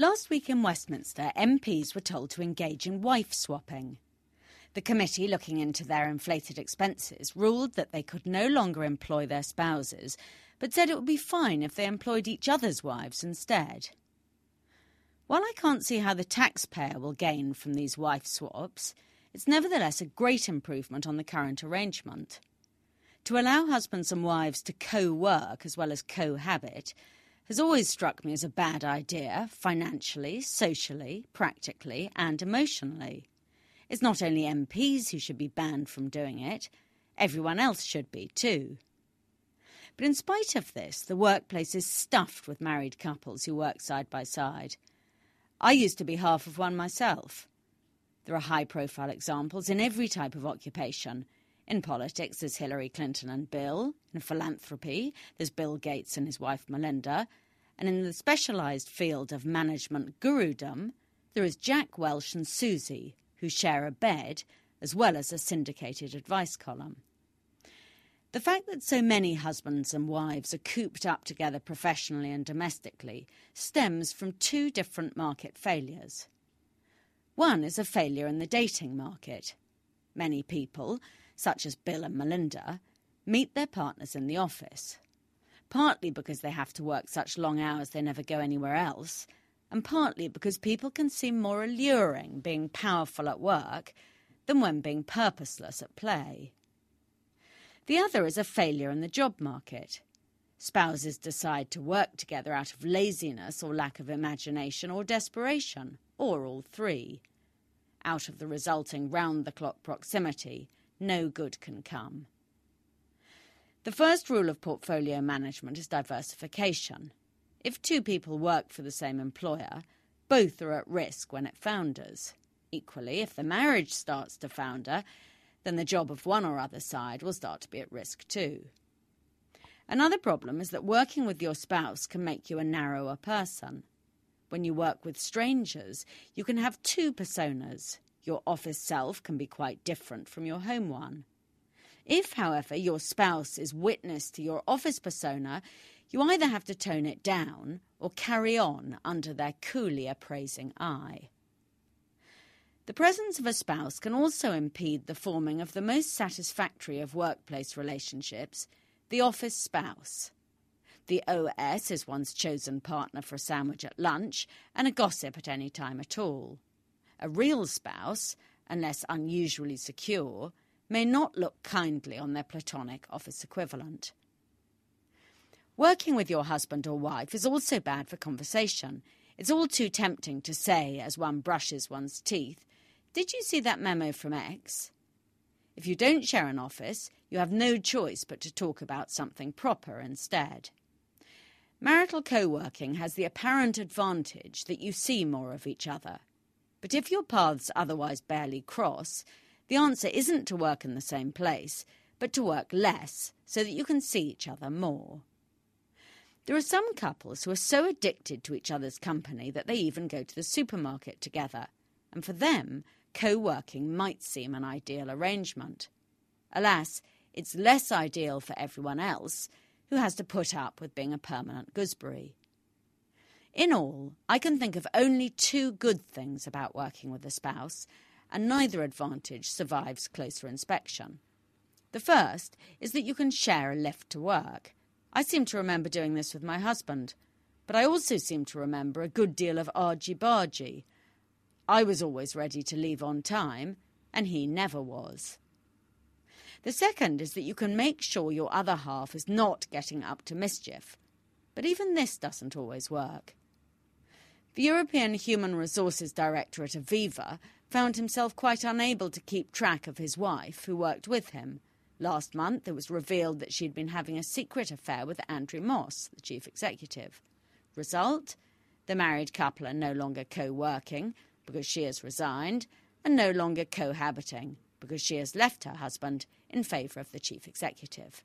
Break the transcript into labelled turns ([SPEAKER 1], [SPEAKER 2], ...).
[SPEAKER 1] Last week in Westminster, MPs were told to engage in wife swapping. The committee, looking into their inflated expenses, ruled that they could no longer employ their spouses, but said it would be fine if they employed each other's wives instead. While I can't see how the taxpayer will gain from these wife swaps, it's nevertheless a great improvement on the current arrangement. To allow husbands and wives to co work as well as cohabit has always struck me as a bad idea, financially, socially, practically, and emotionally. It's not only MPs who should be banned from doing it, everyone else should be too. But in spite of this, the workplace is stuffed with married couples who work side by side. I used to be half of one myself. There are high profile examples in every type of occupation. In politics, there's Hillary Clinton and Bill. In philanthropy, there's Bill Gates and his wife Melinda. And in the specialised field of management gurudom, there is Jack Welch and Suzy, who share a bed as well as a syndicated advice column. The fact that so many husbands and wives are cooped up together professionally and domestically stems from two different market failures. One is a failure in the dating market. Many people, such as Bill and Melinda, meet their partners in the office, partly because they have to work such long hours they never go anywhere else, and partly because people can seem more alluring being powerful at work than when being purposeless at play. The other is a failure in the job market. Spouses decide to work together out of laziness or lack of imagination or desperation, or all three. Out of the resulting round the clock proximity, no good can come. The first rule of portfolio management is diversification. If two people work for the same employer, both are at risk when it founders. Equally, if the marriage starts to founder, then the job of one or other side will start to be at risk too. Another problem is that working with your spouse can make you a narrower person. When you work with strangers, you can have two personas. Your office self can be quite different from your home one. If, however, your spouse is witness to your office persona, you either have to tone it down or carry on under their coolly appraising eye. The presence of a spouse can also impede the forming of the most satisfactory of workplace relationships, the office spouse. The OS is one's chosen partner for a sandwich at lunch and a gossip at any time at all. A real spouse, unless unusually secure, may not look kindly on their platonic office equivalent. Working with your husband or wife is also bad for conversation. It's all too tempting to say as one brushes one's teeth, did you see that memo from X? If you don't share an office, you have no choice but to talk about something proper instead. Marital co working has the apparent advantage that you see more of each other. But if your paths otherwise barely cross, the answer isn't to work in the same place, but to work less so that you can see each other more. There are some couples who are so addicted to each other's company that they even go to the supermarket together, and for them, co working might seem an ideal arrangement. Alas, it's less ideal for everyone else who has to put up with being a permanent gooseberry. In all, I can think of only two good things about working with a spouse, and neither advantage survives closer inspection. The first is that you can share a lift to work. I seem to remember doing this with my husband, but I also seem to remember a good deal of argy bargy I was always ready to leave on time, and he never was. The second is that you can make sure your other half is not getting up to mischief. But even this doesn't always work. The European Human Resources Director at Aviva found himself quite unable to keep track of his wife, who worked with him. Last month, it was revealed that she'd been having a secret affair with Andrew Moss, the chief executive. Result? The married couple are no longer co working because she has resigned and no longer cohabiting because she has left her husband in favour of the chief executive.